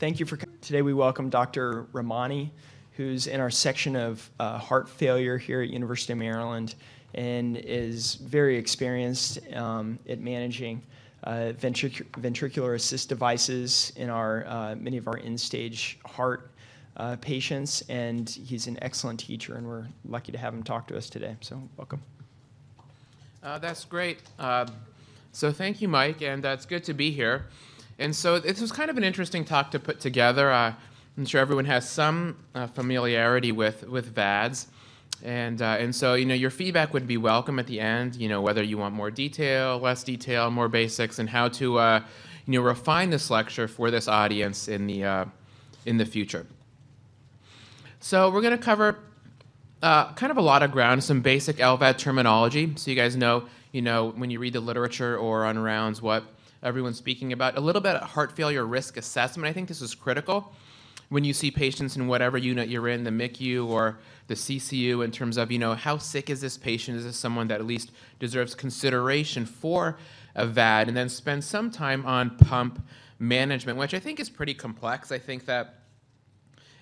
Thank you for coming. today. We welcome Dr. Ramani, who's in our section of uh, heart failure here at University of Maryland, and is very experienced um, at managing uh, ventric- ventricular assist devices in our uh, many of our end-stage heart uh, patients. And he's an excellent teacher, and we're lucky to have him talk to us today. So, welcome. Uh, that's great. Uh, so thank you, Mike, and it's good to be here. And so this was kind of an interesting talk to put together. Uh, I'm sure everyone has some uh, familiarity with, with VADs. And, uh, and so, you know, your feedback would be welcome at the end, you know, whether you want more detail, less detail, more basics, and how to, you know, refine this lecture for this audience in the, in the future. So we're going to cover uh, kind of a lot of ground, some basic LVAD terminology, so you guys know, you know, when you read the literature or on rounds, what everyone's speaking about. A little bit of heart failure risk assessment. I think this is critical when you see patients in whatever unit you're in, the MICU or the CCU, in terms of, you know, how sick is this patient? Is this someone that at least deserves consideration for a VAD? And then spend some time on pump management, which I think is pretty complex. I think that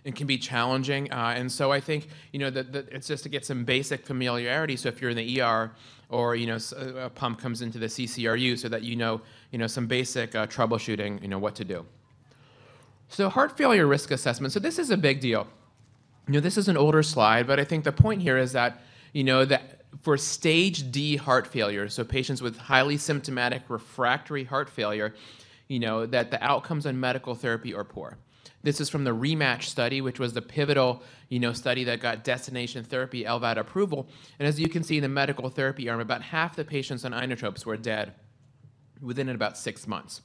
and can be challenging. Uh, and so I think you know that, that, it's just to get some basic familiarity. So if you're in the ER or you know a pump comes into the CCRU, so that you know you know some basic uh, troubleshooting, you know what to do. So heart failure risk assessment. So this is a big deal. You know this is an older slide, but I think the point here is that you know that for stage D heart failure, so patients with highly symptomatic refractory heart failure, you know that the outcomes on medical therapy are poor. This is from the REMATCH study, which was the pivotal you know, study that got destination therapy LVAD approval. And as you can see in the medical therapy arm, about half the patients on inotropes were dead within about six months.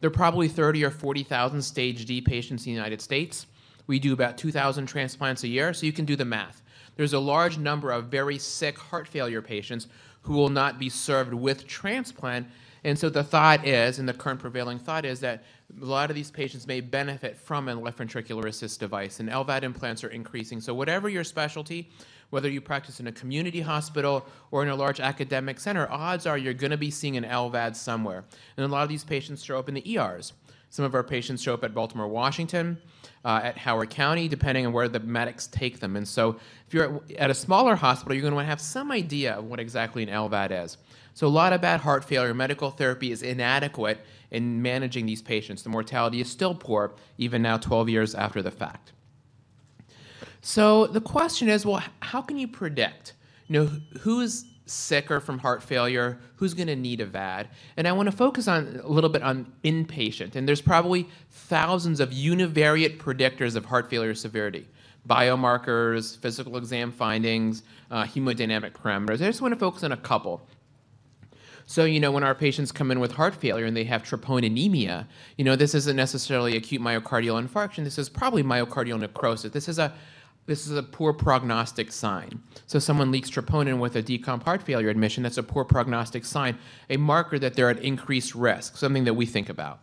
There are probably 30 or 40,000 stage D patients in the United States. We do about 2,000 transplants a year, so you can do the math. There's a large number of very sick heart failure patients who will not be served with transplant. And so the thought is, and the current prevailing thought is that a lot of these patients may benefit from a left ventricular assist device, and LVAD implants are increasing. So, whatever your specialty, whether you practice in a community hospital or in a large academic center, odds are you're going to be seeing an LVAD somewhere. And a lot of these patients show up in the ERs. Some of our patients show up at Baltimore, Washington, uh, at Howard County, depending on where the medics take them. And so, if you're at a smaller hospital, you're going to want to have some idea of what exactly an LVAD is. So, a lot of bad heart failure, medical therapy is inadequate in managing these patients. The mortality is still poor, even now 12 years after the fact. So the question is, well, how can you predict? You know, who's sicker from heart failure? Who's going to need a VAD? And I want to focus on a little bit on inpatient. And there's probably thousands of univariate predictors of heart failure severity biomarkers, physical exam findings, uh, hemodynamic parameters. I just want to focus on a couple. So, you know, when our patients come in with heart failure and they have troponinemia, you know, this isn't necessarily acute myocardial infarction. This is probably myocardial necrosis. This is a this is a poor prognostic sign. So someone leaks troponin with a decomp heart failure admission, that's a poor prognostic sign, a marker that they're at increased risk, something that we think about.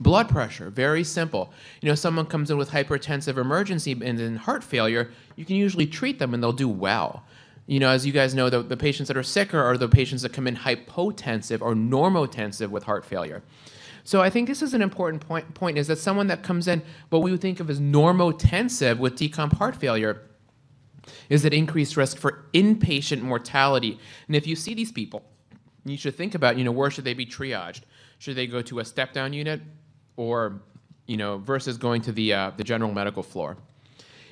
Blood pressure, very simple. You know, someone comes in with hypertensive emergency and then heart failure, you can usually treat them and they'll do well you know, as you guys know, the, the patients that are sicker are the patients that come in hypotensive or normotensive with heart failure. So I think this is an important point, point is that someone that comes in what we would think of as normotensive with decomp heart failure is at increased risk for inpatient mortality. And if you see these people, you should think about, you know, where should they be triaged? Should they go to a step-down unit or, you know, versus going to the, uh, the general medical floor?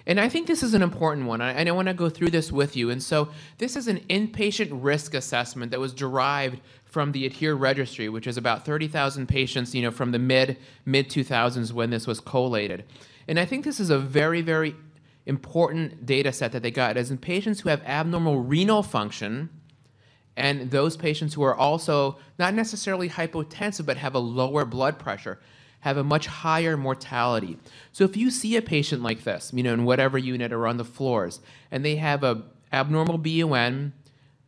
And I think this is an important one, and I want to go through this with you. And so, this is an inpatient risk assessment that was derived from the ADHERE registry, which is about 30,000 patients, you know, from the mid mid 2000s when this was collated. And I think this is a very, very important data set that they got, as in patients who have abnormal renal function, and those patients who are also not necessarily hypotensive but have a lower blood pressure have a much higher mortality. So if you see a patient like this, you know, in whatever unit or on the floors, and they have a abnormal BUN,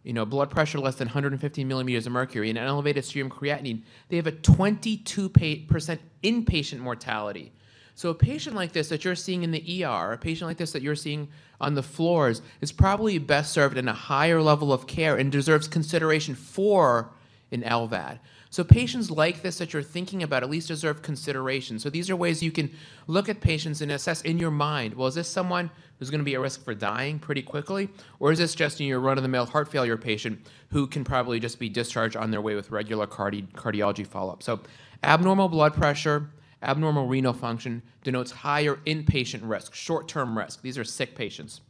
you know, blood pressure less than 150 millimeters of mercury, and an elevated serum creatinine, they have a 22% inpatient mortality. So a patient like this that you're seeing in the ER, a patient like this that you're seeing on the floors, is probably best served in a higher level of care and deserves consideration for an LVAD. So patients like this that you're thinking about at least deserve consideration. So these are ways you can look at patients and assess in your mind, well, is this someone who's going to be at risk for dying pretty quickly? Or is this just your run-of-the-mill heart failure patient who can probably just be discharged on their way with regular cardi- cardiology follow-up? So abnormal blood pressure, abnormal renal function denotes higher inpatient risk, short-term risk. These are sick patients.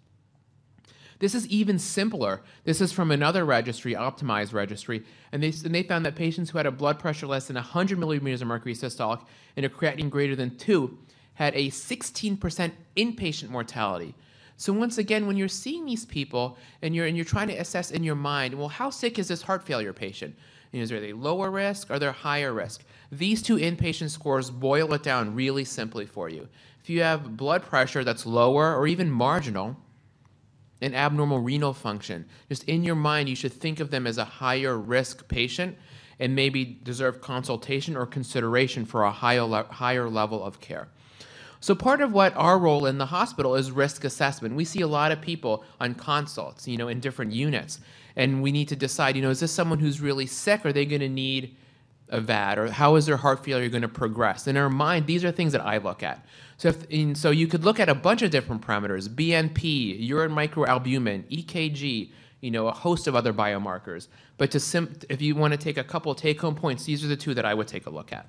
This is even simpler. This is from another registry, optimized registry, and they, and they found that patients who had a blood pressure less than 100 millimeters of mercury systolic and a creatinine greater than 2 had a 16% inpatient mortality. So once again, when you're seeing these people and you're, and you're trying to assess in your mind, well, how sick is this heart failure patient? Is there a lower risk or are there higher risk? These two inpatient scores boil it down really simply for you. If you have blood pressure that's lower or even marginal, an abnormal renal function. Just in your mind, you should think of them as a higher risk patient and maybe deserve consultation or consideration for a higher, higher level of care. So part of what our role in the hospital is risk assessment. We see a lot of people on consults, you know, in different units, and we need to decide, you know, is this someone who's really sick? Are they going to need a VAD, or how is their heart failure going to progress? In our mind, these are things that I look at. So, if, so you could look at a bunch of different parameters: BNP, urine microalbumin, EKG, you know, a host of other biomarkers. But to sim- if you want to take a couple take-home points, these are the two that I would take a look at.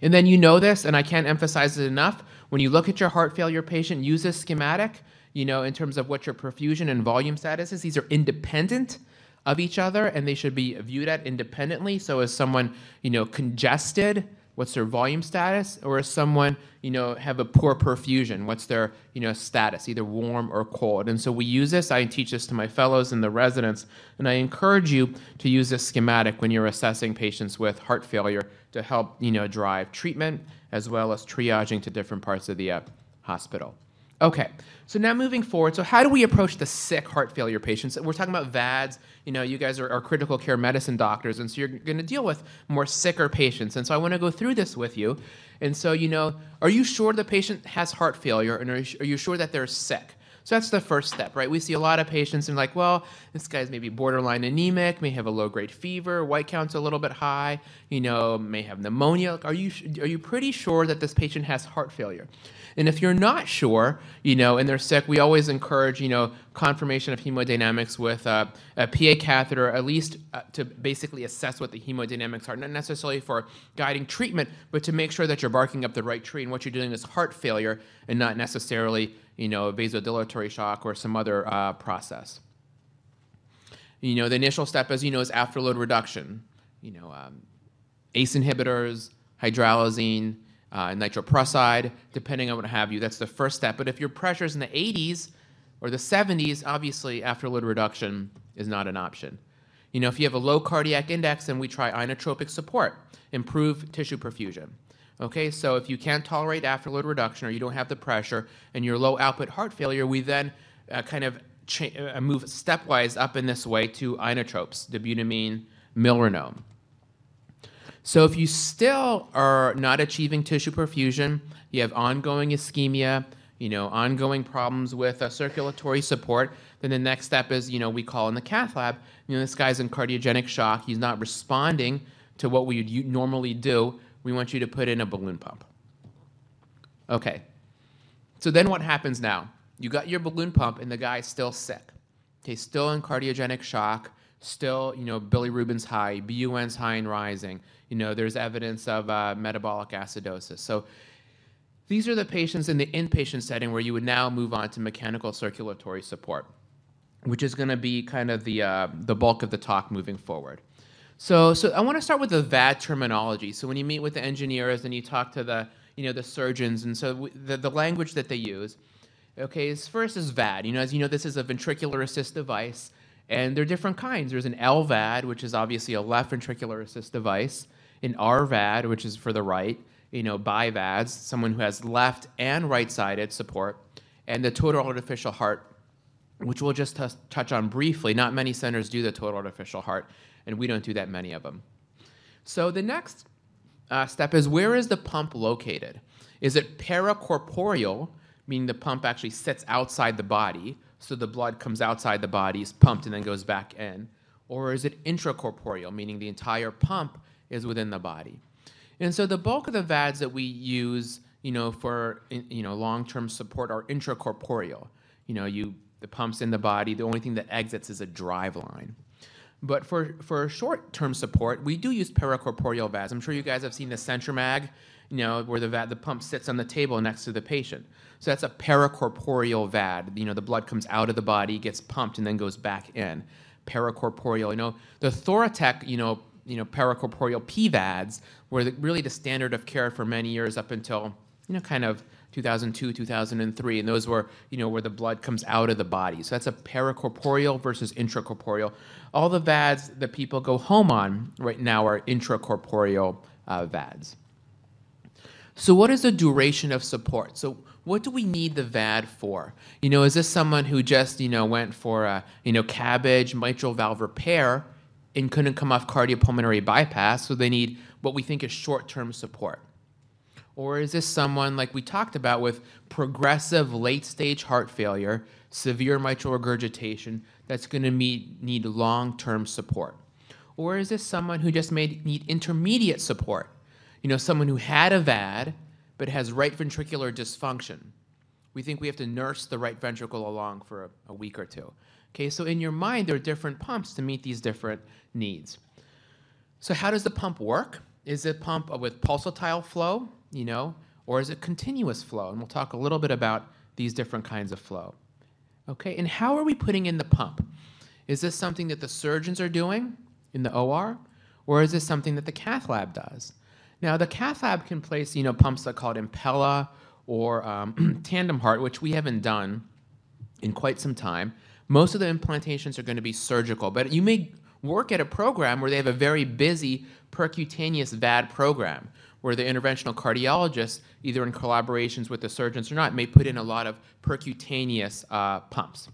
And then you know this, and I can't emphasize it enough. When you look at your heart failure patient, use this schematic. You know, in terms of what your perfusion and volume status is, these are independent of each other, and they should be viewed at independently. So, is someone, you know, congested? what's their volume status, or is someone, you know, have a poor perfusion? What's their, you know, status, either warm or cold? And so we use this. I teach this to my fellows and the residents, and I encourage you to use this schematic when you're assessing patients with heart failure to help, you know, drive treatment as well as triaging to different parts of the uh, hospital. Okay, so now moving forward, so how do we approach the sick heart failure patients? We're talking about VADs. You know, you guys are, are critical care medicine doctors, and so you're going to deal with more sicker patients. And so I want to go through this with you. And so, you know, are you sure the patient has heart failure, and are you, are you sure that they're sick? So that's the first step, right? We see a lot of patients and like, well, this guy's maybe borderline anemic, may have a low grade fever, white count's a little bit high, you know, may have pneumonia. Are you are you pretty sure that this patient has heart failure? And if you're not sure, you know, and they're sick, we always encourage, you know, confirmation of hemodynamics with uh, a PA catheter, at least uh, to basically assess what the hemodynamics are, not necessarily for guiding treatment, but to make sure that you're barking up the right tree and what you're doing is heart failure and not necessarily, you know, vasodilatory shock or some other uh, process. You know, the initial step, as you know, is afterload reduction. You know, um, ACE inhibitors, hydralazine, uh, nitroprusside, depending on what have you. That's the first step. But if your pressure's in the 80s or the 70s, obviously afterload reduction is not an option. You know, if you have a low cardiac index, then we try inotropic support, improve tissue perfusion. Okay, so if you can't tolerate afterload reduction or you don't have the pressure and you're low output heart failure, we then uh, kind of cha- uh, move stepwise up in this way to inotropes, dobutamine, milrinone. So if you still are not achieving tissue perfusion, you have ongoing ischemia, you know, ongoing problems with uh, circulatory support, then the next step is, you know, we call in the cath lab, you know, this guy's in cardiogenic shock, he's not responding to what we would normally do. We want you to put in a balloon pump. Okay. So then what happens now? You got your balloon pump and the guy's still sick. Okay, still in cardiogenic shock, still, you know, bilirubin's high, BUN's high and rising. You know, there's evidence of uh, metabolic acidosis. So these are the patients in the inpatient setting where you would now move on to mechanical circulatory support, which is going to be kind of the, uh, the bulk of the talk moving forward. So, so I want to start with the VAD terminology. So when you meet with the engineers and you talk to the, you know, the surgeons, and so the, the language that they use, okay, is first is VAD. You know, as you know, this is a ventricular assist device, and there are different kinds. There's an LVAD, which is obviously a left ventricular assist device, an RVAD, which is for the right, you know, BiVADs, someone who has left and right-sided support, and the total artificial heart, which we'll just t- touch on briefly. Not many centers do the total artificial heart, and we don't do that many of them. So the next uh, step is where is the pump located? Is it paracorporeal, meaning the pump actually sits outside the body, so the blood comes outside the body, is pumped, and then goes back in? Or is it intracorporeal, meaning the entire pump is within the body. And so the bulk of the VADs that we use, you know, for you know long-term support are intracorporeal. You know, you the pumps in the body. The only thing that exits is a drive line. But for, for short-term support, we do use paracorporeal VADs. I'm sure you guys have seen the CentriMag, you know, where the VAD, the pump sits on the table next to the patient. So that's a paracorporeal VAD. You know, the blood comes out of the body, gets pumped, and then goes back in. Paracorporeal. You know, the Thoratec, you know, you know, paracorporeal PVADs were the, really the standard of care for many years up until, you know, kind of 2002, 2003, and those were, you know, where the blood comes out of the body. So that's a paracorporeal versus intracorporeal. All the VADs that people go home on right now are intracorporeal uh, VADs. So what is the duration of support? So what do we need the VAD for? You know, is this someone who just, you know, went for a, you know, cabbage mitral valve repair and couldn't come off cardiopulmonary bypass, so they need what we think is short-term support? Or is this someone like we talked about with progressive late stage heart failure, severe mitral regurgitation that's going to need long term support? Or is this someone who just may need intermediate support? You know, someone who had a VAD but has right ventricular dysfunction. We think we have to nurse the right ventricle along for a, a week or two. Okay, so in your mind, there are different pumps to meet these different needs. So, how does the pump work? Is it pump with pulsatile flow? you know, or is it continuous flow? And we'll talk a little bit about these different kinds of flow. Okay, and how are we putting in the pump? Is this something that the surgeons are doing in the OR, or is this something that the cath lab does? Now, the cath lab can place, you know, pumps that called Impella or um, Tandem Heart, which we haven't done in quite some time. Most of the implantations are going to be surgical, but you may work at a program where they have a very busy percutaneous VAD program where the interventional cardiologist, either in collaborations with the surgeons or not, may put in a lot of percutaneous uh, pumps.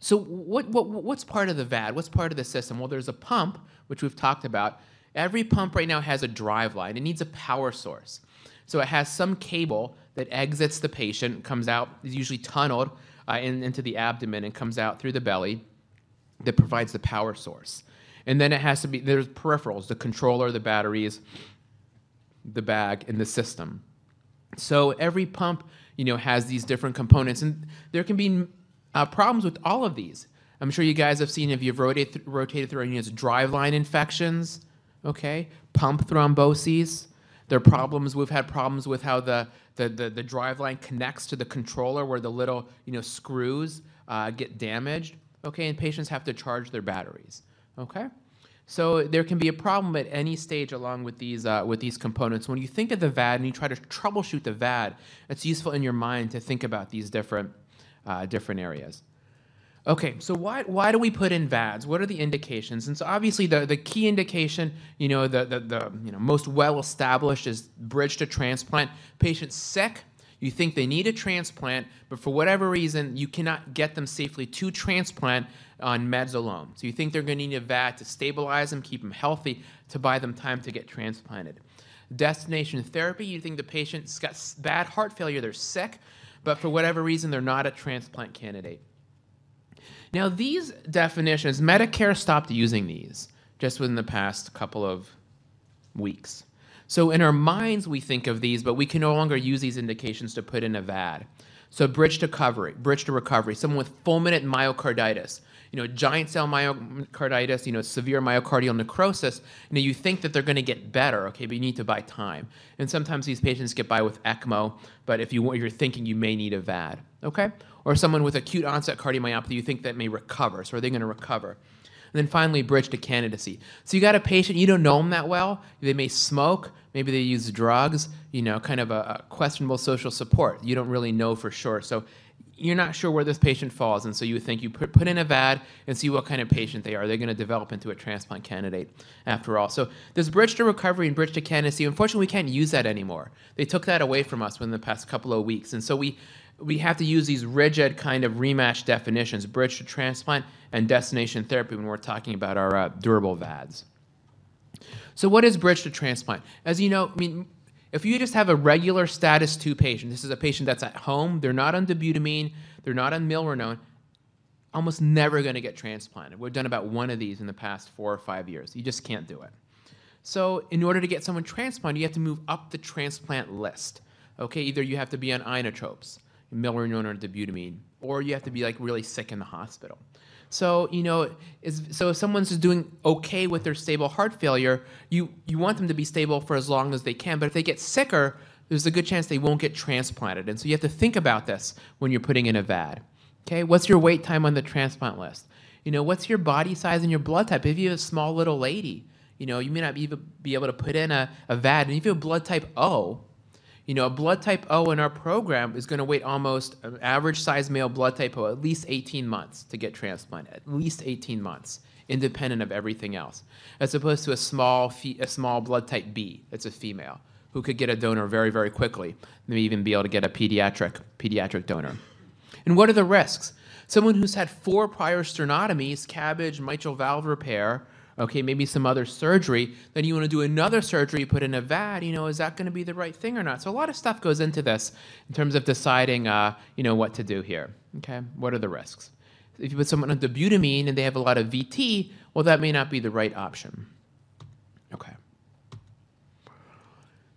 So what, what, what's part of the VAD? What's part of the system? Well, there's a pump, which we've talked about. Every pump right now has a drive line. It needs a power source. So it has some cable that exits the patient, comes out, is usually tunneled uh, in, into the abdomen and comes out through the belly that provides the power source. And then it has to be, there's peripherals, the controller, the batteries, the bag and the system. So every pump, you know, has these different components, and there can be uh, problems with all of these. I'm sure you guys have seen if you've rotated, th- rotated through units, driveline infections, okay, pump thromboses. There are problems. We've had problems with how the the, the, the driveline connects to the controller, where the little you know screws uh, get damaged. Okay, and patients have to charge their batteries. Okay. So there can be a problem at any stage along with these, uh, with these components. When you think of the VAD and you try to troubleshoot the VAD, it's useful in your mind to think about these different, uh, different areas. Okay, so why, why do we put in VADs? What are the indications? And so obviously the, the key indication, you know, the, the, the you know, most well established is bridge to transplant. Patients sick, you think they need a transplant, but for whatever reason, you cannot get them safely to transplant on meds alone. So you think they're going to need a VAD to stabilize them, keep them healthy, to buy them time to get transplanted. Destination therapy, you think the patient's got bad heart failure, they're sick, but for whatever reason, they're not a transplant candidate. Now, these definitions, Medicare stopped using these just within the past couple of weeks. So in our minds, we think of these, but we can no longer use these indications to put in a VAD. So bridge to recovery, bridge to recovery, someone with fulminant myocarditis, you know, giant cell myocarditis, you know, severe myocardial necrosis, you know, you think that they're going to get better, okay, but you need to buy time. And sometimes these patients get by with ECMO, but if you, you're thinking you may need a VAD, okay? Or someone with acute onset cardiomyopathy, you think that may recover, so are they going to recover? And then finally, bridge to candidacy. So you got a patient, you don't know them that well. They may smoke, maybe they use drugs, you know, kind of a, a questionable social support. You don't really know for sure. So you're not sure where this patient falls, and so you think you put, put in a VAD and see what kind of patient they are. They're going to develop into a transplant candidate after all. So this bridge to recovery and bridge to candidacy, unfortunately, we can't use that anymore. They took that away from us within the past couple of weeks, and so we we have to use these rigid kind of rematch definitions, bridge to transplant and destination therapy when we're talking about our uh, durable VADs. So what is bridge to transplant? As you know, I mean, if you just have a regular status 2 patient, this is a patient that's at home, they're not on dobutamine, they're not on milrinone, almost never going to get transplanted. We've done about one of these in the past four or five years. You just can't do it. So in order to get someone transplanted, you have to move up the transplant list. Okay, either you have to be on inotropes, milrinone or dobutamine, or you have to be like really sick in the hospital. So you know, so if someone's just doing okay with their stable heart failure, you you want them to be stable for as long as they can. But if they get sicker, there's a good chance they won't get transplanted. And so you have to think about this when you're putting in a VAD. Okay, what's your wait time on the transplant list? You know, what's your body size and your blood type? If you're a small little lady, you know, you may not be, be able to put in a, a VAD. And if you have blood type O, you know, a blood type O in our program is going to wait almost an average size male blood type O at least 18 months to get transplanted, at least 18 months, independent of everything else, as opposed to a small, a small blood type B that's a female who could get a donor very, very quickly, maybe even be able to get a pediatric, pediatric donor. And what are the risks? Someone who's had four prior sternotomies, cabbage, mitral valve repair, okay, maybe some other surgery, then you want to do another surgery, put in a VAD, you know, is that going to be the right thing or not? So a lot of stuff goes into this in terms of deciding, uh, you know, what to do here, okay? What are the risks? If you put someone on dobutamine and they have a lot of VT, well, that may not be the right option. Okay.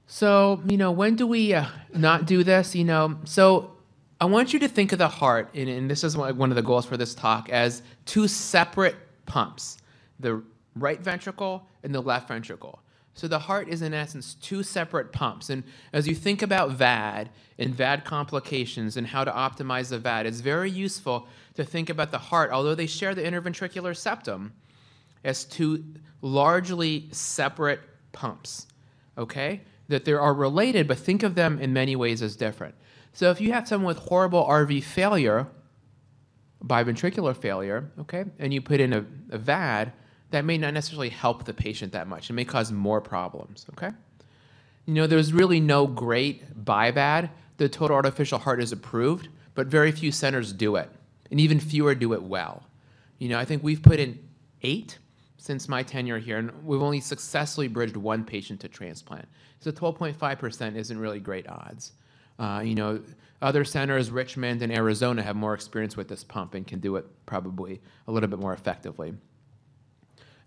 So, you know, when do we uh, not do this? You know, so I want you to think of the heart, and, and this is one of the goals for this talk, as two separate pumps the right ventricle and the left ventricle. So the heart is, in essence, two separate pumps. And as you think about VAD and VAD complications and how to optimize the VAD, it's very useful to think about the heart, although they share the interventricular septum, as two largely separate pumps. Okay? that they are related, but think of them in many ways as different. So if you have someone with horrible RV failure, biventricular failure, okay, and you put in a, a VAD, that may not necessarily help the patient that much. It may cause more problems, okay? You know, there's really no great BiVAD. The total artificial heart is approved, but very few centers do it, and even fewer do it well. You know, I think we've put in eight since my tenure here, and we've only successfully bridged one patient to transplant. So 12.5% isn't really great odds. Uh, you know, other centers, Richmond and Arizona, have more experience with this pump and can do it probably a little bit more effectively.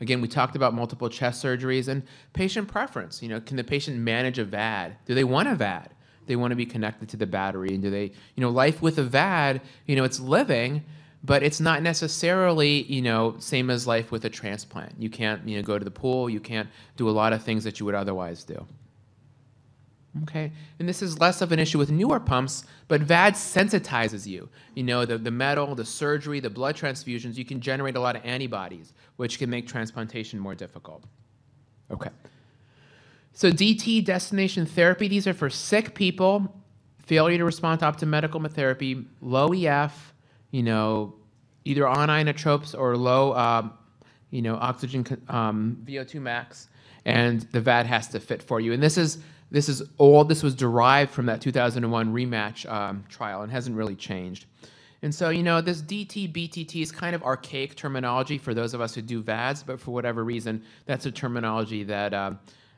Again, we talked about multiple chest surgeries and patient preference. You know, can the patient manage a VAD? Do they want a VAD? They want to be connected to the battery, and do they, you know, life with a VAD? You know, it's living, but it's not necessarily you know same as life with a transplant you can't you know go to the pool you can't do a lot of things that you would otherwise do okay? And this is less of an issue with newer pumps but vad sensitizes you. You know the, the metal the surgery the blood transfusions you can generate a lot of antibodies which can make transplantation more difficult. Okay. So dt destination therapy these are for sick people failure to respond to optimal medical therapy low ef you know, either on inotropes or low, um, you know, oxygen um, VO2 max, and the VAD has to fit for you. And this is this is all this was derived from that 2001 rematch um, trial and hasn't really changed. And so, you know, this DT, BTT is kind of archaic terminology for those of us who do VADs, but for whatever reason, that's a terminology that uh,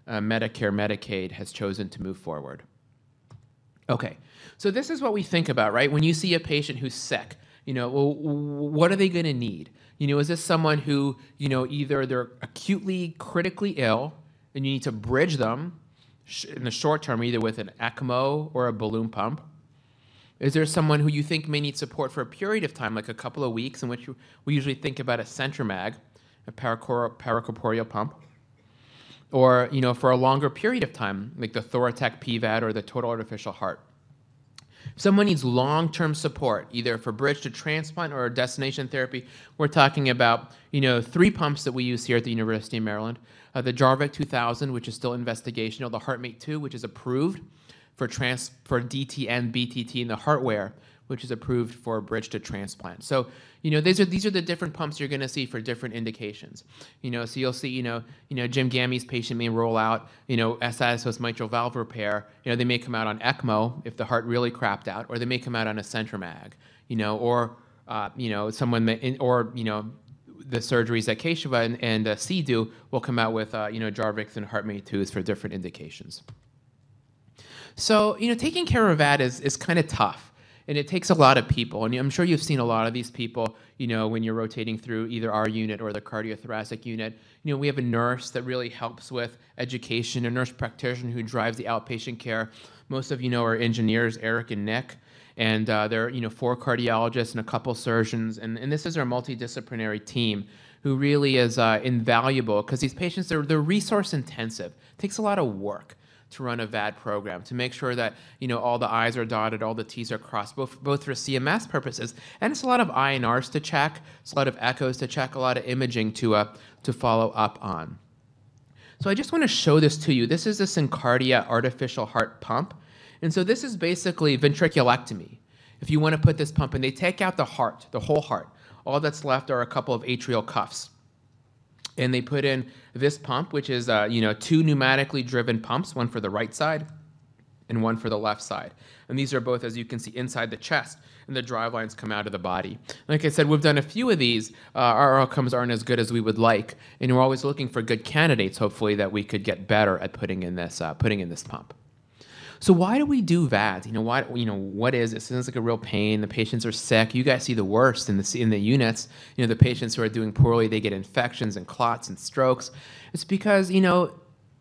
uh, Medicare, Medicaid has chosen to move forward. Okay, so this is what we think about, right? When you see a patient who's sick, you know, well, what are they going to need? You know, is this someone who, you know, either they're acutely critically ill and you need to bridge them in the short term, either with an ECMO or a balloon pump? Is there someone who you think may need support for a period of time, like a couple of weeks, in which we usually think about a CentriMag, a paracorporeal pump? Or, you know, for a longer period of time, like the Thoratec PVAD or the total artificial heart? Someone needs long-term support, either for bridge to transplant or destination therapy, we're talking about you know three pumps that we use here at the University of Maryland: uh, the Jarvik 2000, which is still investigational, the HeartMate 2, which is approved for trans for DT and BTT, in the HeartWare, which is approved for bridge to transplant. So, you know, these are these are the different pumps you're going to see for different indications. You know, so you'll see, you know, you know, Jim Gammie's patient may roll out, you know, SI mitral valve repair. You know, they may come out on ECMO if the heart really crapped out, or they may come out on a CentriMag. You know, or uh, you know, someone may, or you know, the surgeries that Keshava and, and uh, C do will come out with, uh, you know, Jarviks and HeartMate 2s for different indications. So, you know, taking care of that is, is kind of tough And it takes a lot of people. And I'm sure you've seen a lot of these people, you know, when you're rotating through either our unit or the cardiothoracic unit. You know, we have a nurse that really helps with education, a nurse practitioner who drives the outpatient care. Most of you know are engineers, Eric and Nick. And uh, there are, you know, four cardiologists and a couple surgeons. And, and this is our multidisciplinary team who really is uh, invaluable because these patients, they're, they're resource intensive. It takes a lot of work to run a VAD program, to make sure that you know all the I's are dotted, all the T's are crossed, both, both for CMS purposes, and it's a lot of INRs to check, it's a lot of echoes to check, a lot of imaging to, uh, to follow up on. So I just want to show this to you. This is the SynCardia artificial heart pump. And so this is basically ventriculectomy. If you want to put this pump in, they take out the heart, the whole heart. All that's left are a couple of atrial cuffs and they put in this pump, which is uh, you know two pneumatically driven pumps, one for the right side and one for the left side. And these are both, as you can see, inside the chest, and the drive lines come out of the body. Like I said, we've done a few of these. Uh, our outcomes aren't as good as we would like, and we're always looking for good candidates, hopefully, that we could get better at putting in this, uh, putting in this pump. So why do we do VADs? You know, why, you know, what is it? Sounds like a real pain. The patients are sick. You guys see the worst in the, in the units. You know, the patients who are doing poorly, they get infections and clots and strokes. It's because, you know,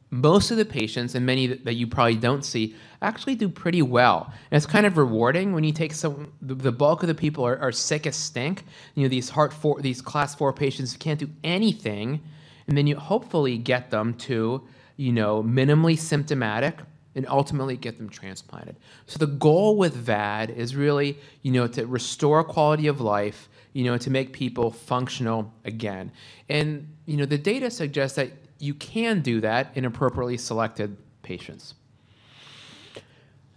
most of the patients, and many that you probably don't see, actually do pretty well. And it's kind of rewarding when you take some. The, the bulk of the people are, are, sick as stink. You know, these heart four, these class four patients can't do anything, and then you hopefully get them to, you know, minimally symptomatic and ultimately get them transplanted. So the goal with VAD is really, you know, to restore quality of life, you know, to make people functional again. And you know, the data suggests that you can do that in appropriately selected patients.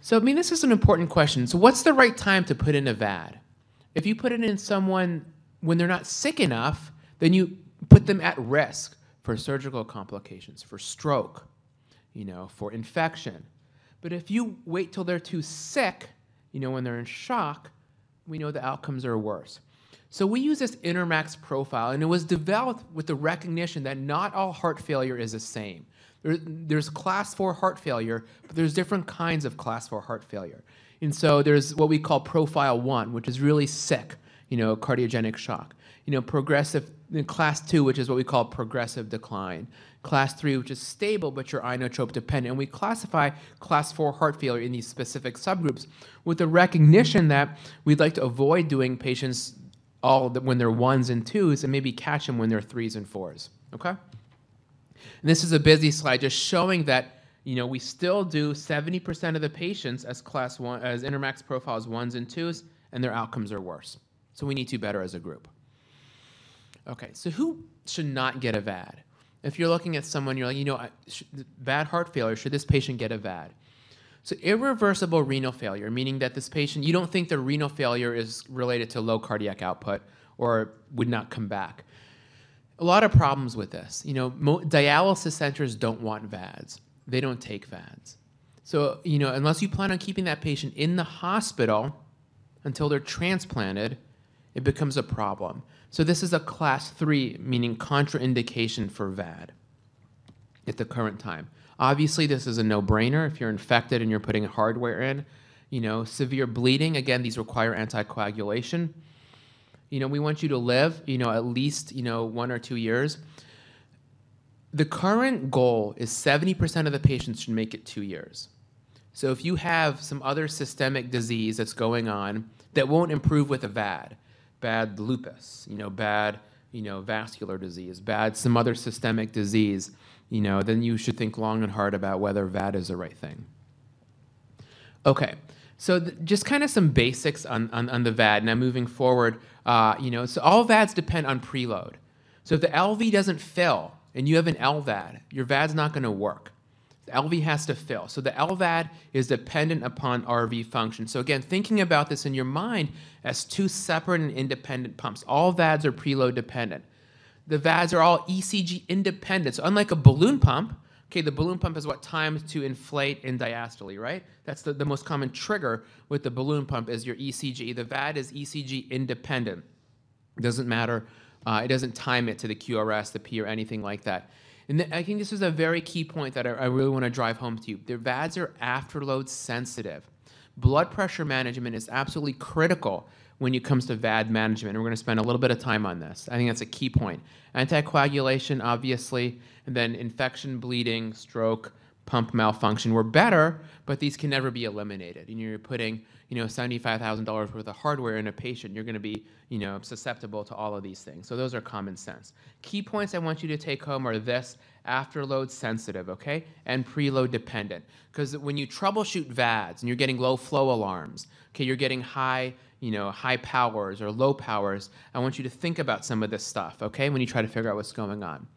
So I mean, this is an important question. So what's the right time to put in a VAD? If you put it in someone when they're not sick enough, then you put them at risk for surgical complications, for stroke, you know, for infection. But if you wait till they're too sick, you know, when they're in shock, we know the outcomes are worse. So we use this INTERMACS profile, and it was developed with the recognition that not all heart failure is the same. There, there's class 4 heart failure, but there's different kinds of class 4 heart failure. And so there's what we call profile 1, which is really sick, you know, cardiogenic shock. You know, progressive, class 2, which is what we call progressive decline class 3, which is stable but you're inotrope dependent. And we classify class 4 heart failure in these specific subgroups with the recognition that we'd like to avoid doing patients all the, when they're ones and twos and maybe catch them when they're threes and fours. Okay? And this is a busy slide just showing that you know we still do 70% of the patients as class 1 as INTERMACS profiles ones and twos and their outcomes are worse. So we need to better as a group. Okay, so who should not get a VAD? If you're looking at someone, you're like, you know, bad heart failure, should this patient get a VAD? So, irreversible renal failure, meaning that this patient, you don't think the renal failure is related to low cardiac output or would not come back. A lot of problems with this. You know, dialysis centers don't want VADs, they don't take VADs. So, you know, unless you plan on keeping that patient in the hospital until they're transplanted, it becomes a problem. So this is a class three, meaning contraindication for VAD at the current time. Obviously, this is a no-brainer if you're infected and you're putting hardware in. You know, severe bleeding, again, these require anticoagulation. You know, we want you to live, you know, at least, you know, one or two years. The current goal is 70% of the patients should make it two years. So if you have some other systemic disease that's going on that won't improve with a VAD, bad lupus, you know, bad, you know, vascular disease, bad some other systemic disease, you know, then you should think long and hard about whether VAD is the right thing. Okay, so just kind of some basics on, on, on, the VAD. Now moving forward, uh, you know, so all VADs depend on preload. So if the LV doesn't fill and you have an LVAD, your VAD's not going to work. The LV has to fill. So the LVAD is dependent upon RV function. So again, thinking about this in your mind as two separate and independent pumps. All VADs are preload dependent. The VADs are all ECG independent. So unlike a balloon pump, okay, the balloon pump is what times to inflate in diastole, right? That's the, the most common trigger with the balloon pump is your ECG. The VAD is ECG independent. Doesn't matter. Uh, it doesn't time it to the QRS, the P, or anything like that. And I think this is a very key point that I, I really want to drive home to you. The VADs are afterload sensitive, blood pressure management is absolutely critical when it comes to VAD management. And we're going to spend a little bit of time on this. I think that's a key point. Anticoagulation, obviously, and then infection, bleeding, stroke, pump malfunction were better, but these can never be eliminated. And you're putting, you know, $75,000 worth of hardware in a patient, you're going to be, you know, susceptible to all of these things. So those are common sense. Key points I want you to take home are this, afterload sensitive, okay, and preload dependent. Because when you troubleshoot VADs and you're getting low flow alarms, okay, you're getting high, you know, high powers or low powers, I want you to think about some of this stuff, okay, when you try to figure out what's going on.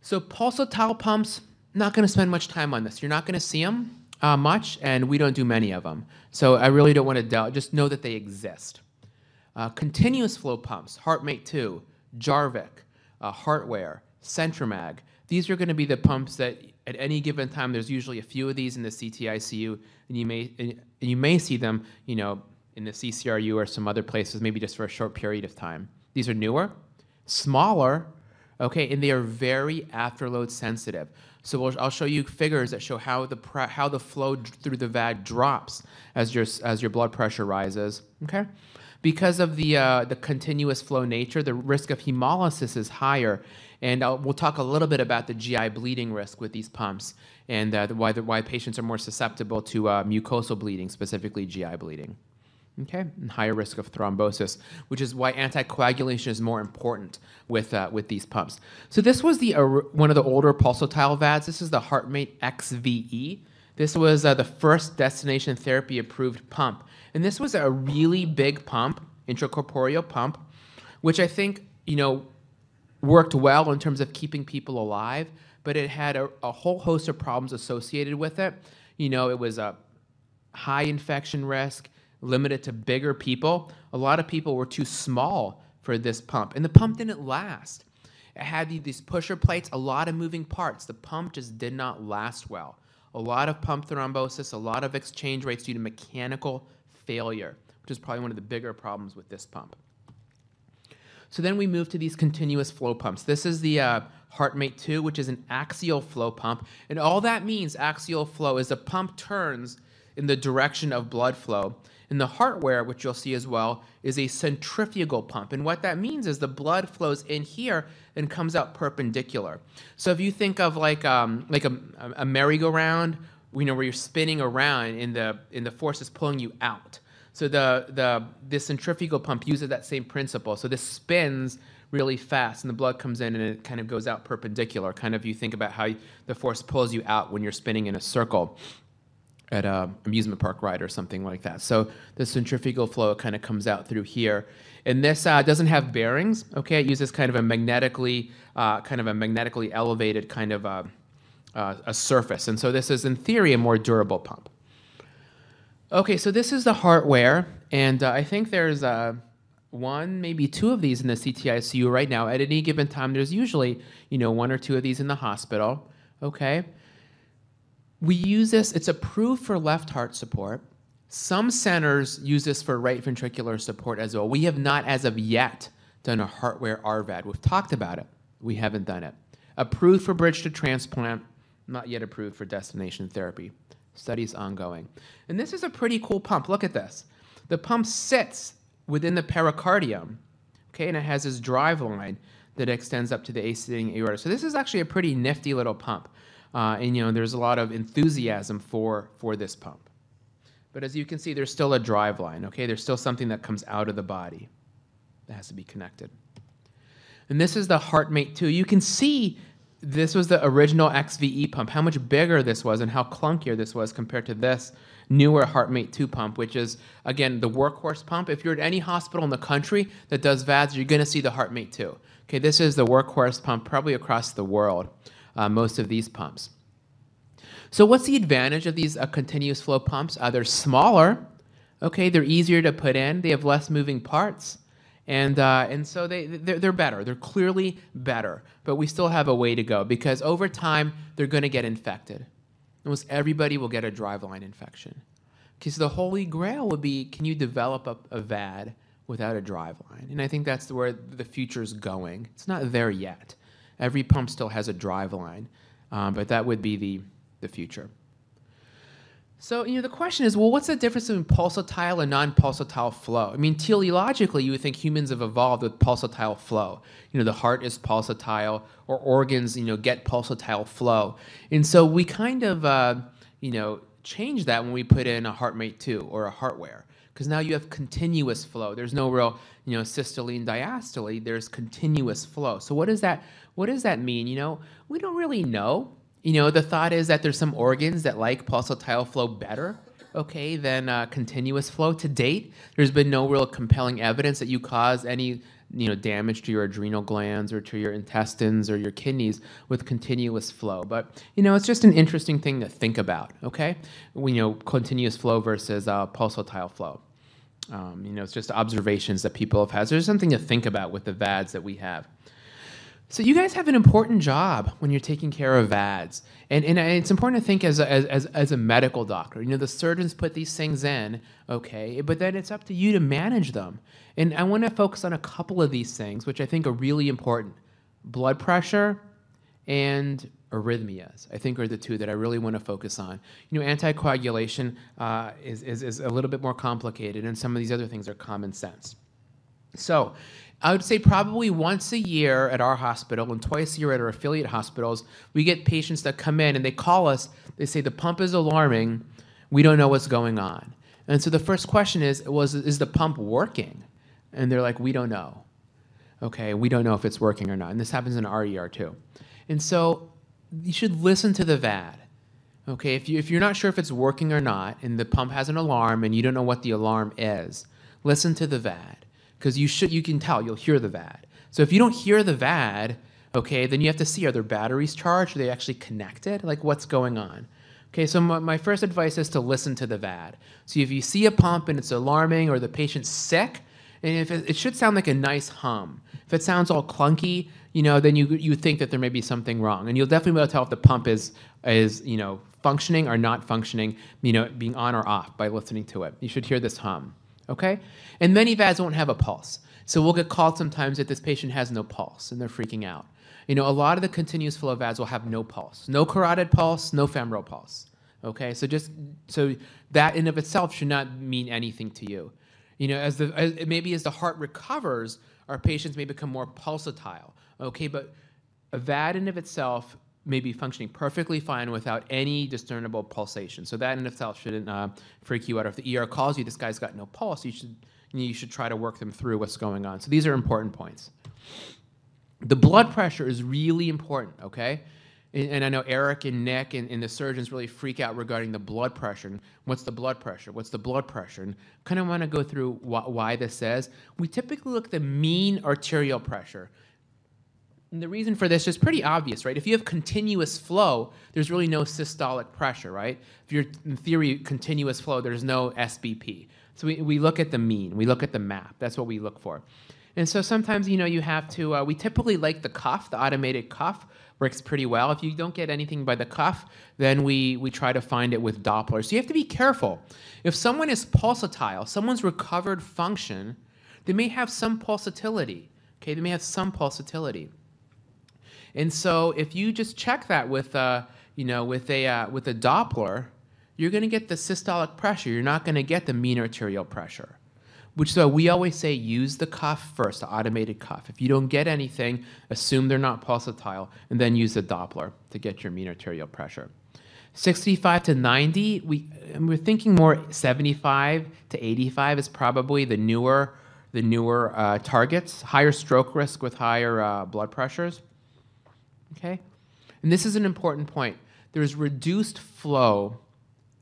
So pulsatile pumps, not going to spend much time on this. You're not going to see them uh, much, and we don't do many of them. So I really don't want to doubt. Just know that they exist. Uh, continuous flow pumps, HeartMate 2, Jarvik, uh, Heartware, CentriMag. These are going to be the pumps that at any given time, there's usually a few of these in the CTICU, and you may and you may see them, you know, in the CCRU or some other places, maybe just for a short period of time. These are newer, smaller, okay, and they are very afterload sensitive. So we'll, I'll show you figures that show how the how the flow through the VAD drops as your as your blood pressure rises. Okay, because of the uh, the continuous flow nature, the risk of hemolysis is higher, and I'll, we'll talk a little bit about the GI bleeding risk with these pumps and uh, why the, why patients are more susceptible to uh, mucosal bleeding, specifically GI bleeding okay, and higher risk of thrombosis, which is why anticoagulation is more important with, uh, with these pumps. So this was the, uh, one of the older pulsatile VADs. This is the HeartMate XVE. This was uh, the first destination therapy approved pump. And this was a really big pump, intracorporeal pump, which I think, you know, worked well in terms of keeping people alive, but it had a, a whole host of problems associated with it. You know, it was a high infection risk, limited to bigger people. A lot of people were too small for this pump, and the pump didn't last. It had these pusher plates, a lot of moving parts. The pump just did not last well. A lot of pump thrombosis, a lot of exchange rates due to mechanical failure, which is probably one of the bigger problems with this pump. So then we move to these continuous flow pumps. This is the uh, HeartMate 2, which is an axial flow pump. And all that means, axial flow, is the pump turns in the direction of blood flow. And the Heartware, which you'll see as well, is a centrifugal pump. And what that means is the blood flows in here and comes out perpendicular. So if you think of like, um, like a, a merry-go-round, you know, where you're spinning around and the, and the force is pulling you out. So the, the, the centrifugal pump uses that same principle. So this spins really fast and the blood comes in and it kind of goes out perpendicular. Kind of you think about how the force pulls you out when you're spinning in a circle at an amusement park ride or something like that. So the centrifugal flow kind of comes out through here. And this uh, doesn't have bearings, okay? It uses kind of a magnetically, uh, kind of a magnetically elevated kind of uh, uh, a surface. And so this is, in theory, a more durable pump. Okay, so this is the Heartware, and uh, I think there's uh, one, maybe two of these in the CTICU right now. At any given time, there's usually, you know, one or two of these in the hospital, okay? We use this, it's approved for left heart support. Some centers use this for right ventricular support as well. We have not, as of yet, done a Heartware RVAD. We've talked about it, we haven't done it. Approved for bridge to transplant, not yet approved for destination therapy. Studies ongoing. And this is a pretty cool pump. Look at this. The pump sits within the pericardium, okay, and it has this drive line that extends up to the ascending aorta. So this is actually a pretty nifty little pump. Uh, and you know, there's a lot of enthusiasm for, for this pump. But as you can see, there's still a drive line, okay? There's still something that comes out of the body that has to be connected. And this is the HeartMate 2. You can see this was the original XVE pump, how much bigger this was and how clunkier this was compared to this newer HeartMate 2 pump, which is, again, the workhorse pump. If you're at any hospital in the country that does VADs, you're going to see the HeartMate 2. Okay, this is the workhorse pump probably across the world uh, most of these pumps. So what's the advantage of these uh, continuous flow pumps? Uh, they're smaller, okay, they're easier to put in, they have less moving parts, and, uh, and so they, they're, they're better. They're clearly better, but we still have a way to go because over time, they're going to get infected. Almost everybody will get a driveline infection. Because the holy grail would be, can you develop a, a VAD without a driveline? And I think that's where the future is going. It's not there yet. Every pump still has a drive line, um, but that would be the, the future. So, you know, the question is, well, what's the difference between pulsatile and non-pulsatile flow? I mean, teleologically, you would think humans have evolved with pulsatile flow. You know, the heart is pulsatile, or organs, you know, get pulsatile flow. And so we kind of, uh, you know, change that when we put in a HeartMate 2 or a HeartWare, because now you have continuous flow. There's no real, you know, systole and diastole. There's continuous flow. So what does that, what does that mean? You know, we don't really know. You know, the thought is that there's some organs that like pulsatile flow better, okay, than uh, continuous flow. To date, there's been no real compelling evidence that you cause any you know damage to your adrenal glands or to your intestines or your kidneys with continuous flow but you know it's just an interesting thing to think about okay you know continuous flow versus uh, pulsatile flow um, you know it's just observations that people have had so there's something to think about with the vads that we have so you guys have an important job when you're taking care of VADs. And, and it's important to think as a, as, as a medical doctor. You know, the surgeons put these things in, okay, but then it's up to you to manage them. And I want to focus on a couple of these things, which I think are really important. Blood pressure and arrhythmias, I think, are the two that I really want to focus on. You know, anticoagulation uh, is, is, is a little bit more complicated, and some of these other things are common sense. So, I would say probably once a year at our hospital and twice a year at our affiliate hospitals, we get patients that come in and they call us. They say the pump is alarming. We don't know what's going on. And so the first question is, was is the pump working? And they're like, we don't know. Okay, we don't know if it's working or not. And this happens in RER too. And so you should listen to the VAD. Okay, if, you, if you're not sure if it's working or not, and the pump has an alarm and you don't know what the alarm is, listen to the VAD because you should you can tell you'll hear the VAD. So if you don't hear the VAD, okay, then you have to see are their batteries charged? Are they actually connected? Like what's going on? Okay, so my, my first advice is to listen to the VAD. So if you see a pump and it's alarming or the patient's sick, and if it, it should sound like a nice hum. If it sounds all clunky, you know, then you you think that there may be something wrong, and you'll definitely be able to tell if the pump is is you know functioning or not functioning, you know, being on or off by listening to it. You should hear this hum okay? And many VADs won't have a pulse. So we'll get called sometimes that this patient has no pulse and they're freaking out. You know, a lot of the continuous flow VADs will have no pulse, no carotid pulse, no femoral pulse. Okay, so just so that in of itself should not mean anything to you. You know, as the as, maybe as the heart recovers, our patients may become more pulsatile. Okay, but VAD in of itself may be functioning perfectly fine without any discernible pulsation. So that in itself shouldn't uh, freak you out. If the ER calls you, this guy's got no pulse, you should you should try to work them through what's going on. So these are important points. The blood pressure is really important, okay? And, and I know Eric and Nick and, and, the surgeons really freak out regarding the blood pressure. And what's the blood pressure? What's the blood pressure? And kind of want to go through wh- why this is. We typically look at the mean arterial pressure. And the reason for this is pretty obvious, right? If you have continuous flow, there's really no systolic pressure, right? If you're, in theory, continuous flow, there's no SBP. So we, we look at the mean, we look at the map. That's what we look for. And so sometimes, you know, you have to, uh, we typically like the cuff, the automated cuff works pretty well. If you don't get anything by the cuff, then we, we try to find it with Doppler. So you have to be careful. If someone is pulsatile, someone's recovered function, they may have some pulsatility. Okay, they may have some pulsatility. And so if you just check that with a, you know, with a, uh, with a Doppler, you're going to get the systolic pressure. You're not going to get the mean arterial pressure. Which so we always say use the cuff first, the automated cuff. If you don't get anything, assume they're not pulsatile, and then use the Doppler to get your mean arterial pressure. 65 to 90, we, we're thinking more 75 to 85 is probably the newer, the newer uh, targets. Higher stroke risk with higher uh, blood pressures. Okay? And this is an important point. There's reduced flow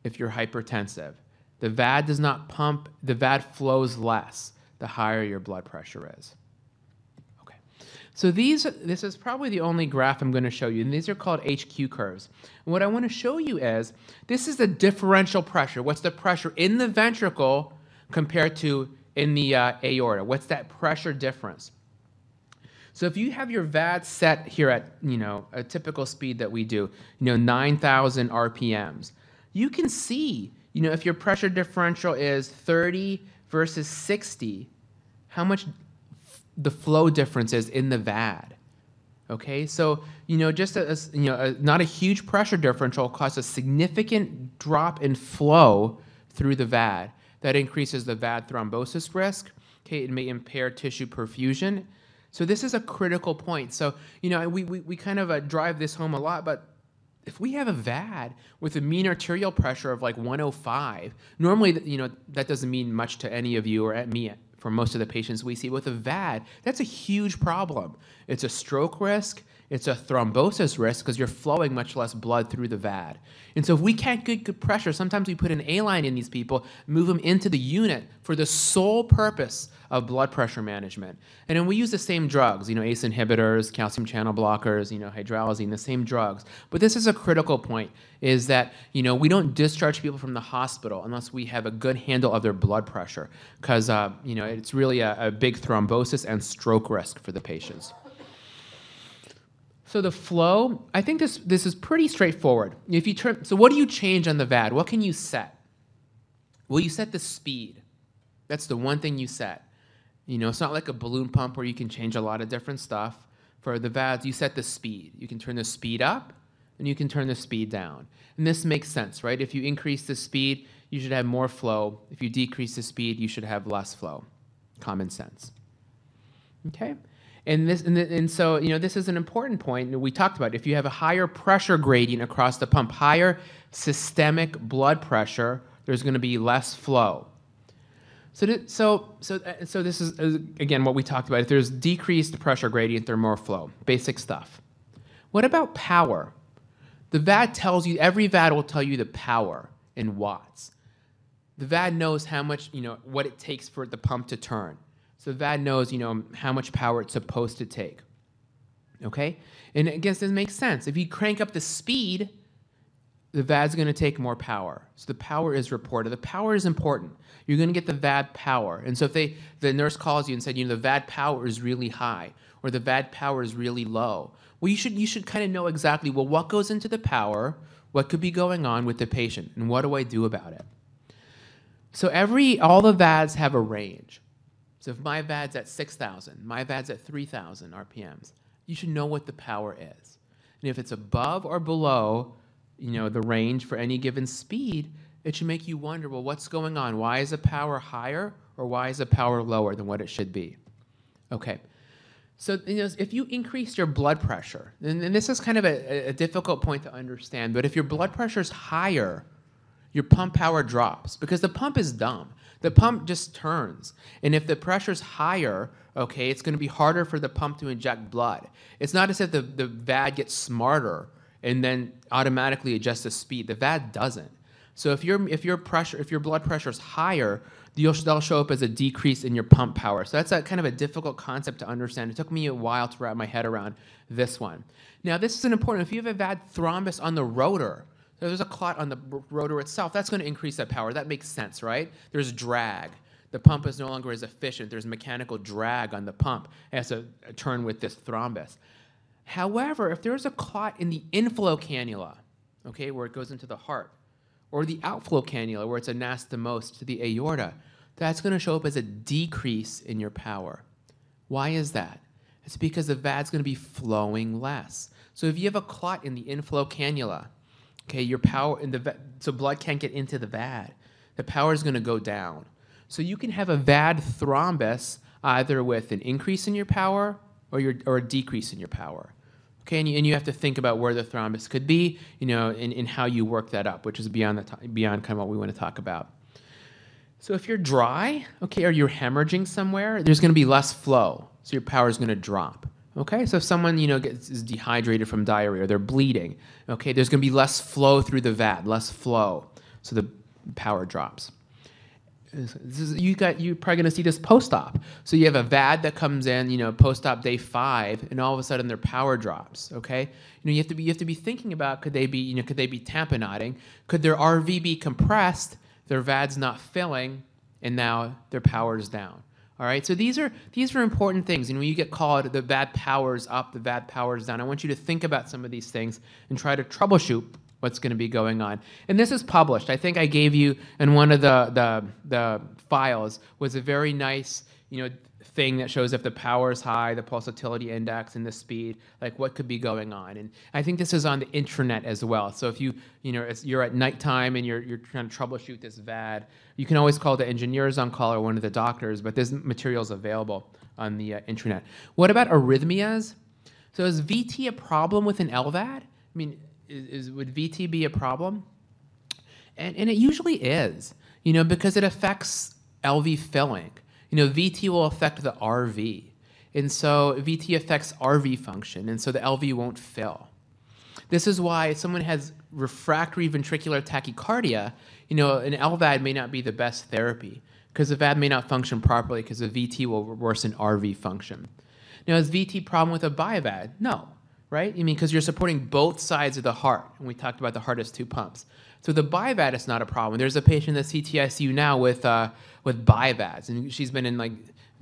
if you're hypertensive. The VAD does not pump, the VAD flows less the higher your blood pressure is. Okay. So these this is probably the only graph I'm going to show you, and these are called HQ curves. And what I want to show you is this is the differential pressure. What's the pressure in the ventricle compared to in the uh, aorta? What's that pressure difference? So if you have your VAD set here at, you know, a typical speed that we do, you know, 9,000 RPMs, you can see, you know, if your pressure differential is 30 versus 60, how much the flow difference is in the VAD. Okay, so you know, just a, a- you know, a, not a huge pressure differential causes a significant drop in flow through the VAD. That increases the VAD thrombosis risk. Okay, it may impair tissue perfusion. So this is a critical point. So you know, we we, we kind of uh, drive this home a lot, but if we have a VAD with a mean arterial pressure of like 105, normally, you know, that doesn't mean much to any of you or at me for most of the patients we see. With a VAD, that's a huge problem. It's a stroke risk, it's a thrombosis risk because you're flowing much less blood through the VAD. And so if we can't get good pressure, sometimes we put an A line in these people, move them into the unit for the sole purpose of blood pressure management. And then we use the same drugs, you know, ACE inhibitors, calcium channel blockers, you know, hydralazine, the same drugs. But this is a critical point is that, you know, we don't discharge people from the hospital unless we have a good handle of their blood pressure because, uh, you know, it's really a, a big thrombosis and stroke risk for the patients. So the flow, I think this this is pretty straightforward. If you turn, so what do you change on the VAD? What can you set? Well, you set the speed. That's the one thing you set. You know, it's not like a balloon pump where you can change a lot of different stuff. For the VADs, you set the speed. You can turn the speed up and you can turn the speed down. And this makes sense, right? If you increase the speed, you should have more flow. If you decrease the speed, you should have less flow. Common sense. Okay? And this and, th- and so you know this is an important point we talked about. If you have a higher pressure gradient across the pump, higher systemic blood pressure, there's going to be less flow. So, so, so, uh, so this is uh, again what we talked about. If there's decreased pressure gradient, there's more flow. Basic stuff. What about power? The VAD tells you every VAD will tell you the power in watts. The VAD knows how much you know what it takes for the pump to turn. So the VAD knows you know how much power it's supposed to take. Okay, and I guess this makes sense. If you crank up the speed, the VAD's going to take more power. So the power is reported. The power is important. You're going to get the VAD power. And so if they the nurse calls you and said, you know, the VAD power is really high or the VAD power is really low, well, you should you should kind of know exactly well what goes into the power, what could be going on with the patient, and what do I do about it. So every all the VADs have a range. So if my VAD's at 6,000, my VAD's at 3,000 RPMs, you should know what the power is. And if it's above or below, you know, the range for any given speed, it should make you wonder, well, what's going on? Why is the power higher or why is the power lower than what it should be? Okay. So you know, if you increase your blood pressure, and, and this is kind of a, a difficult point to understand, but if your blood pressure is higher, your pump power drops because the pump is dumb. The pump just turns. And if the pressure's higher, okay, it's going to be harder for the pump to inject blood. It's not as if the, the VAD gets smarter and then automatically adjusts the speed. The VAD doesn't. So if your if your pressure if your blood pressure is higher, you'll, they'll show up as a decrease in your pump power. So that's a kind of a difficult concept to understand. It took me a while to wrap my head around this one. Now this is an important. If you have a VAD thrombus on the rotor, there's a clot on the rotor itself. That's going to increase that power. That makes sense, right? There's drag. The pump is no longer as efficient. There's mechanical drag on the pump. It has to uh, turn with this thrombus. However, if there's a clot in the inflow cannula, okay, where it goes into the heart, or the outflow cannula, where it's anastomosed to the aorta, that's going to show up as a decrease in your power. Why is that? It's because the VAD's going to be flowing less. So if you have a clot in the inflow cannula, okay, your power in the so blood can't get into the VAD. The power is going to go down. So you can have a VAD thrombus either with an increase in your power or your or a decrease in your power. Okay, and you, and you have to think about where the thrombus could be, you know, and, and how you work that up, which is beyond the beyond kind of what we want to talk about. So if you're dry, okay, or you're hemorrhaging somewhere, there's going to be less flow, so your power is going to drop. Okay, so if someone you know gets is dehydrated from diarrhea, they're bleeding, okay, there's going to be less flow through the VAD, less flow, so the power drops. Is, you got you're probably going to see this post-op. So you have a VAD that comes in, you know, post-op day five, and all of a sudden their power drops. Okay, you know you have to be you have to be thinking about could they be you know could they be tamponading? Could their RV be compressed? Their VAD's not filling, and now their power is down. All right, so these are these are important things. And when you get called, the VAD powers up, the VAD powers down. I want you to think about some of these things and try to troubleshoot what's going to be going on. And this is published. I think I gave you in one of the the, the files was a very nice you know, thing that shows if the power is high, the pulsatility index, and the speed, like what could be going on. And I think this is on the intranet as well. So if you, you know, you're at nighttime and you're, you're trying to troubleshoot this VAD, you can always call the engineers on call or one of the doctors, but there's materials available on the uh, intranet. What about arrhythmias? So is VT a problem with an LVAD? I mean, is, is, would VT be a problem? And, and it usually is, you know, because it affects LV filling. You know, VT will affect the RV. And so VT affects RV function, and so the LV won't fill. This is why if someone has refractory ventricular tachycardia, you know, an LVAD may not be the best therapy because the VAD may not function properly because the VT will worsen RV function. Now, is VT problem with a BiVAD? No, right? I mean, because you're supporting both sides of the heart, and we talked about the heart has two pumps. So the BiVAD is not a problem. There's a patient at CTICU now with uh, with BiVADs, and she's been in like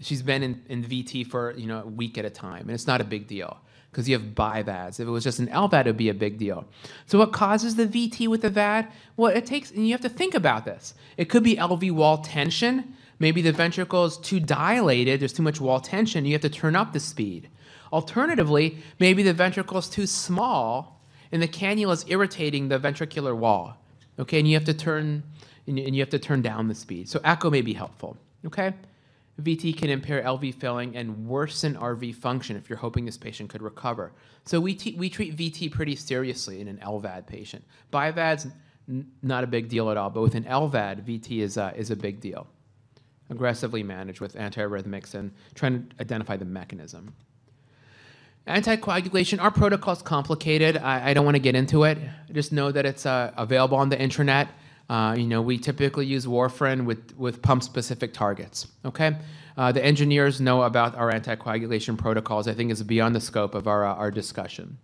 she's been in, in VT for you know a week at a time, and it's not a big deal because you have BiVADs. If it was just an LVAD, it would be a big deal. So what causes the VT with the VAD? Well, it takes, and you have to think about this. It could be LV wall tension. Maybe the ventricle is too dilated. There's too much wall tension. You have to turn up the speed. Alternatively, maybe the ventricle is too small and the cannula is irritating the ventricular wall. Okay, and you have to turn and you have to turn down the speed. So echo may be helpful. Okay, VT can impair LV filling and worsen RV function if you're hoping this patient could recover. So we, we treat VT pretty seriously in an LVAD patient. BiVAD's not a big deal at all, but with an LVAD, VT is, uh, is a big deal. Aggressively managed with antiarrhythmics and trying to identify the mechanism. Anticoagulation, our protocol is complicated. I, I don't want to get into it. Just know that it's uh, available on the intranet. Uh, you know, we typically use warfarin with, with pump-specific targets, okay? Uh, the engineers know about our anticoagulation protocols. I think it's beyond the scope of our, uh, our discussion.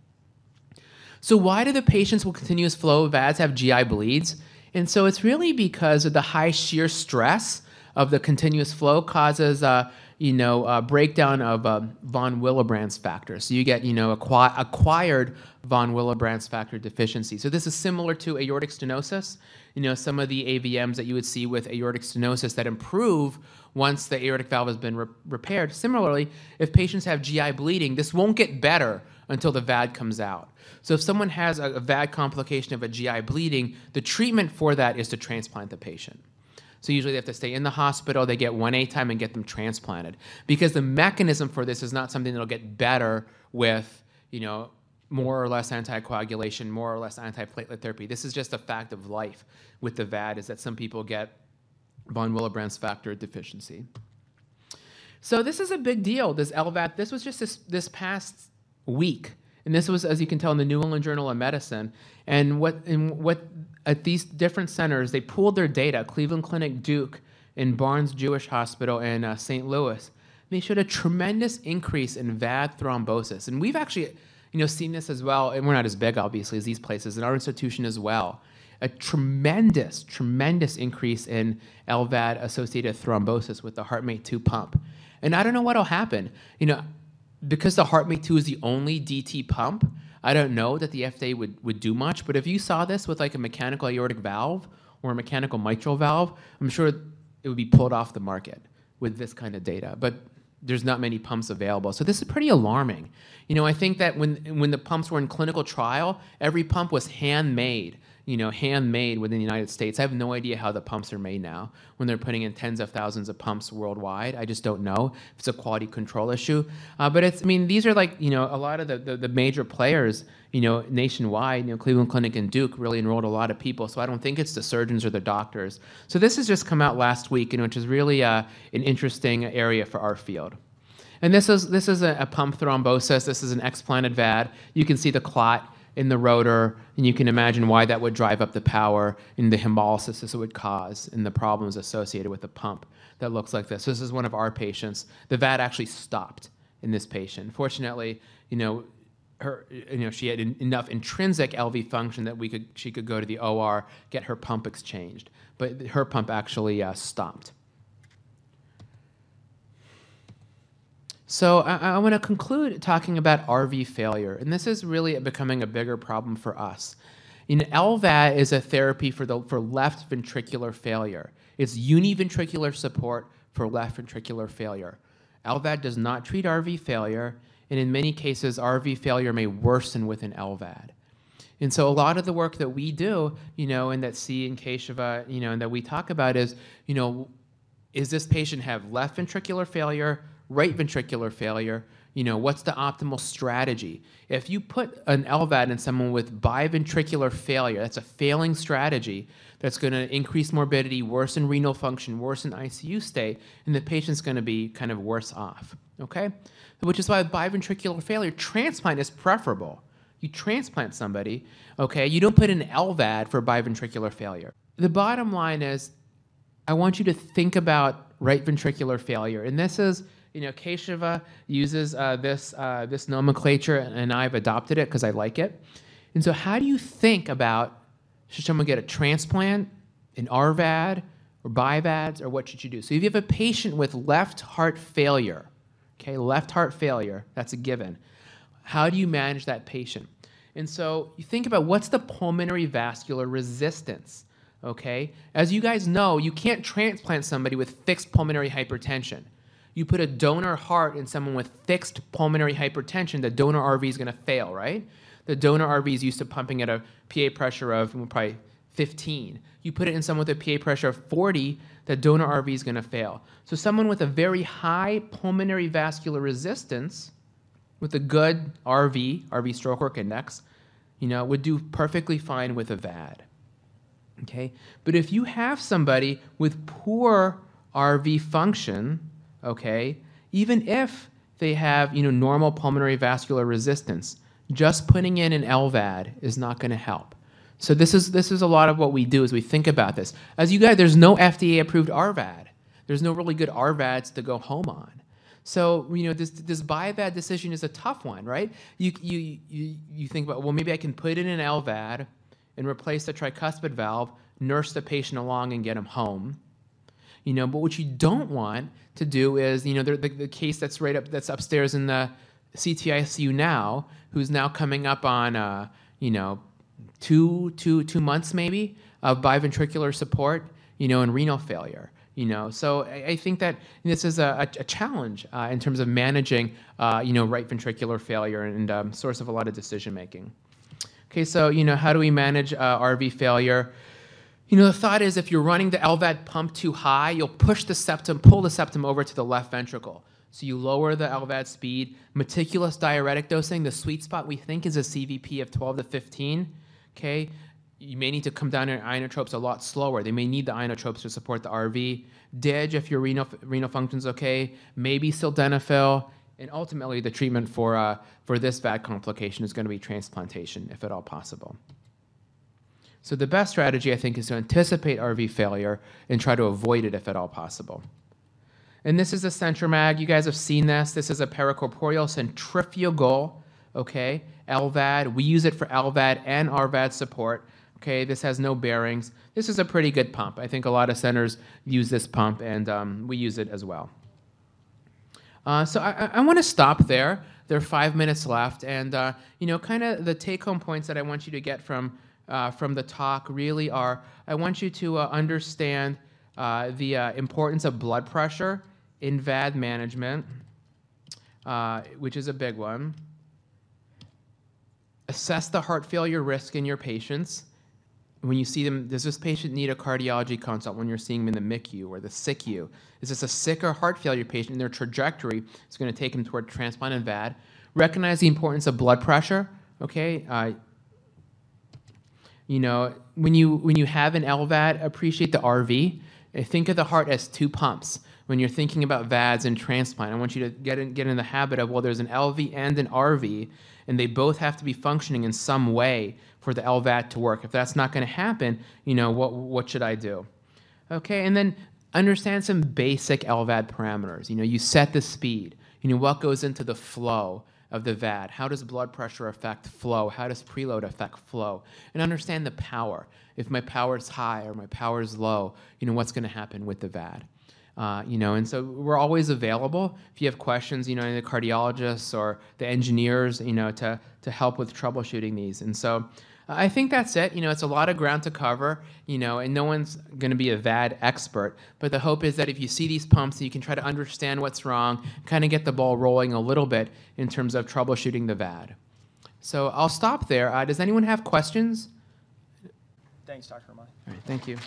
So why do the patients with continuous flow VADs have GI bleeds? And so it's really because of the high shear stress of the continuous flow causes uh, you know, uh, breakdown of uh, von Willebrand's factor. So you get, you know, acqui- acquired von Willebrand's factor deficiency. So this is similar to aortic stenosis. You know, some of the AVMs that you would see with aortic stenosis that improve once the aortic valve has been re- repaired. Similarly, if patients have GI bleeding, this won't get better until the VAD comes out. So if someone has a, a VAD complication of a GI bleeding, the treatment for that is to transplant the patient. So usually they have to stay in the hospital, they get 1A time and get them transplanted. Because the mechanism for this is not something that'll get better with, you know, more or less anticoagulation, more or less antiplatelet therapy. This is just a fact of life with the VAD is that some people get von Willebrand's factor deficiency. So this is a big deal, this LVAD. This was just this, this past week. And this was, as you can tell, in the New England Journal of Medicine. And what, and what at these different centers, they pooled their data, Cleveland Clinic, Duke, and Barnes Jewish Hospital in uh, St. Louis. They showed a tremendous increase in VAD thrombosis. And we've actually you know, seen this as well, and we're not as big, obviously, as these places, in our institution as well. A tremendous, tremendous increase in LVAD associated thrombosis with the HeartMate 2 pump. And I don't know what'll happen. You know, because the HeartMate 2 is the only DT pump, I don't know that the FDA would, would do much, but if you saw this with like a mechanical aortic valve or a mechanical mitral valve, I'm sure it would be pulled off the market with this kind of data. But there's not many pumps available. So this is pretty alarming. You know, I think that when when the pumps were in clinical trial, every pump was handmade you know, handmade within the United States. I have no idea how the pumps are made now when they're putting in tens of thousands of pumps worldwide. I just don't know if it's a quality control issue. Uh, but it's, I mean, these are like, you know, a lot of the, the, the, major players, you know, nationwide, you know, Cleveland Clinic and Duke really enrolled a lot of people. So I don't think it's the surgeons or the doctors. So this has just come out last week, and which is really uh, an interesting area for our field. And this is, this is a, a pump thrombosis. This is an explanted VAD. You can see the clot in the rotor, and you can imagine why that would drive up the power and the hemolysis this would cause and the problems associated with the pump that looks like this. This is one of our patients. The VAD actually stopped in this patient. Fortunately, you know, her, you know, she had in, enough intrinsic LV function that we could, she could go to the OR, get her pump exchanged. But her pump actually uh, stopped. So I, I want to conclude talking about RV failure, and this is really becoming a bigger problem for us. In LVAD is a therapy for the for left ventricular failure. It's univentricular support for left ventricular failure. LVAD does not treat RV failure, and in many cases, RV failure may worsen with an LVAD. And so a lot of the work that we do, you know, and that C and Keshava, you know, and that we talk about is, you know, is this patient have left ventricular failure, right ventricular failure? You know, what's the optimal strategy? If you put an LVAD in someone with biventricular failure, that's a failing strategy that's going to increase morbidity, worsen renal function, worsen ICU stay, and the patient's going to be kind of worse off. Okay? Which is why biventricular failure, transplant is preferable you transplant somebody, okay, you don't put an LVAD for biventricular failure. The bottom line is, I want you to think about right ventricular failure. And this is, you know, Keshava uses uh, this, uh, this nomenclature, and I've adopted it because I like it. And so, how do you think about should someone get a transplant, an RVAD, or BiVADs, or what should you do? So, if you have a patient with left heart failure, okay, left heart failure, that's a given. How do you manage that patient? And so you think about what's the pulmonary vascular resistance, okay? As you guys know, you can't transplant somebody with fixed pulmonary hypertension. You put a donor heart in someone with fixed pulmonary hypertension, the donor RV is going to fail, right? The donor RV is used to pumping at a PA pressure of probably 15. You put it in someone with a PA pressure of 40, the donor RV is going to fail. So someone with a very high pulmonary vascular resistance with a good RV, RV stroke work index, you know, would do perfectly fine with a VAD. Okay? But if you have somebody with poor RV function, okay, even if they have, you know, normal pulmonary vascular resistance, just putting in an LVAD is not going to help. So this is this is a lot of what we do as we think about this. As you guys, there's no FDA approved RVAD. There's no really good RVADs to go home on. So you know this this BiVAD decision is a tough one, right? You you you you think about well maybe I can put in an LVAD and replace the tricuspid valve, nurse the patient along and get him home. You know, but what you don't want to do is you know the, the, case that's right up that's upstairs in the CTICU now, who's now coming up on uh, you know two two two months maybe of biventricular support, you know, and renal failure you know. So i, I think that this is a, a challenge uh, in terms of managing uh, you know right ventricular failure and um, source of a lot of decision making okay so you know how do we manage uh, rv failure you know the thought is if you're running the lvad pump too high you'll push the septum pull the septum over to the left ventricle so you lower the LVAD speed, meticulous diuretic dosing. The sweet spot we think is a CVP of 12 to 15. Okay, you may need to come down your inotropes a lot slower. They may need the inotropes to support the RV. DIG, if your renal, renal function's okay, maybe sildenafil, and ultimately the treatment for, uh, for this VAD complication is going to be transplantation, if at all possible. So the best strategy, I think, is to anticipate RV failure and try to avoid it if at all possible. And this is a CentriMag. You guys have seen this. This is a paracorporeal centrifugal, okay, LVAD. We use it for LVAD and RVAD support. Okay, this has no bearings. This is a pretty good pump. I think a lot of centers use this pump, and um, we use it as well. Uh, so I, I want to stop there. There are five minutes left, and uh, you know, kind of the take-home points that I want you to get from uh, from the talk really are: I want you to uh, understand uh, the uh, importance of blood pressure in VAD management, which is a big one. Assess the heart failure risk in your patients when you see them, does this patient need a cardiology consult when you're seeing them in the MICU or the SICU? Is this a sick or heart failure patient their trajectory is going to take them toward transplant and VAD? Recognize the importance of blood pressure, okay? You know, when you, when you have an LVAD, appreciate the RV. Think of the heart as two pumps. When you're thinking about VADs and transplant, I want you to get in, get in the habit of, well, there's an LV and an RV, and they both have to be functioning in some way for the LVAD to work. If that's not going to happen, you know, what, what should I do? Okay, and then understand some basic LVAD parameters. You know, you set the speed. You know, what goes into the flow of the VAD? How does blood pressure affect flow? How does preload affect flow? And understand the power. If my power is high or my power is low, you know, what's going to happen with the VAD? Uh, you know, and so we're always available. If you have questions, you know, the cardiologists or the engineers, you know, to, to help with troubleshooting these. And so I think that's it. You know, it's a lot of ground to cover, you know, and no one's going to be a VAD expert. But the hope is that if you see these pumps, you can try to understand what's wrong, kind of get the ball rolling a little bit in terms of troubleshooting the VAD. So I'll stop there. Uh, does anyone have questions? Thanks, Dr. Romani. All right, thank you.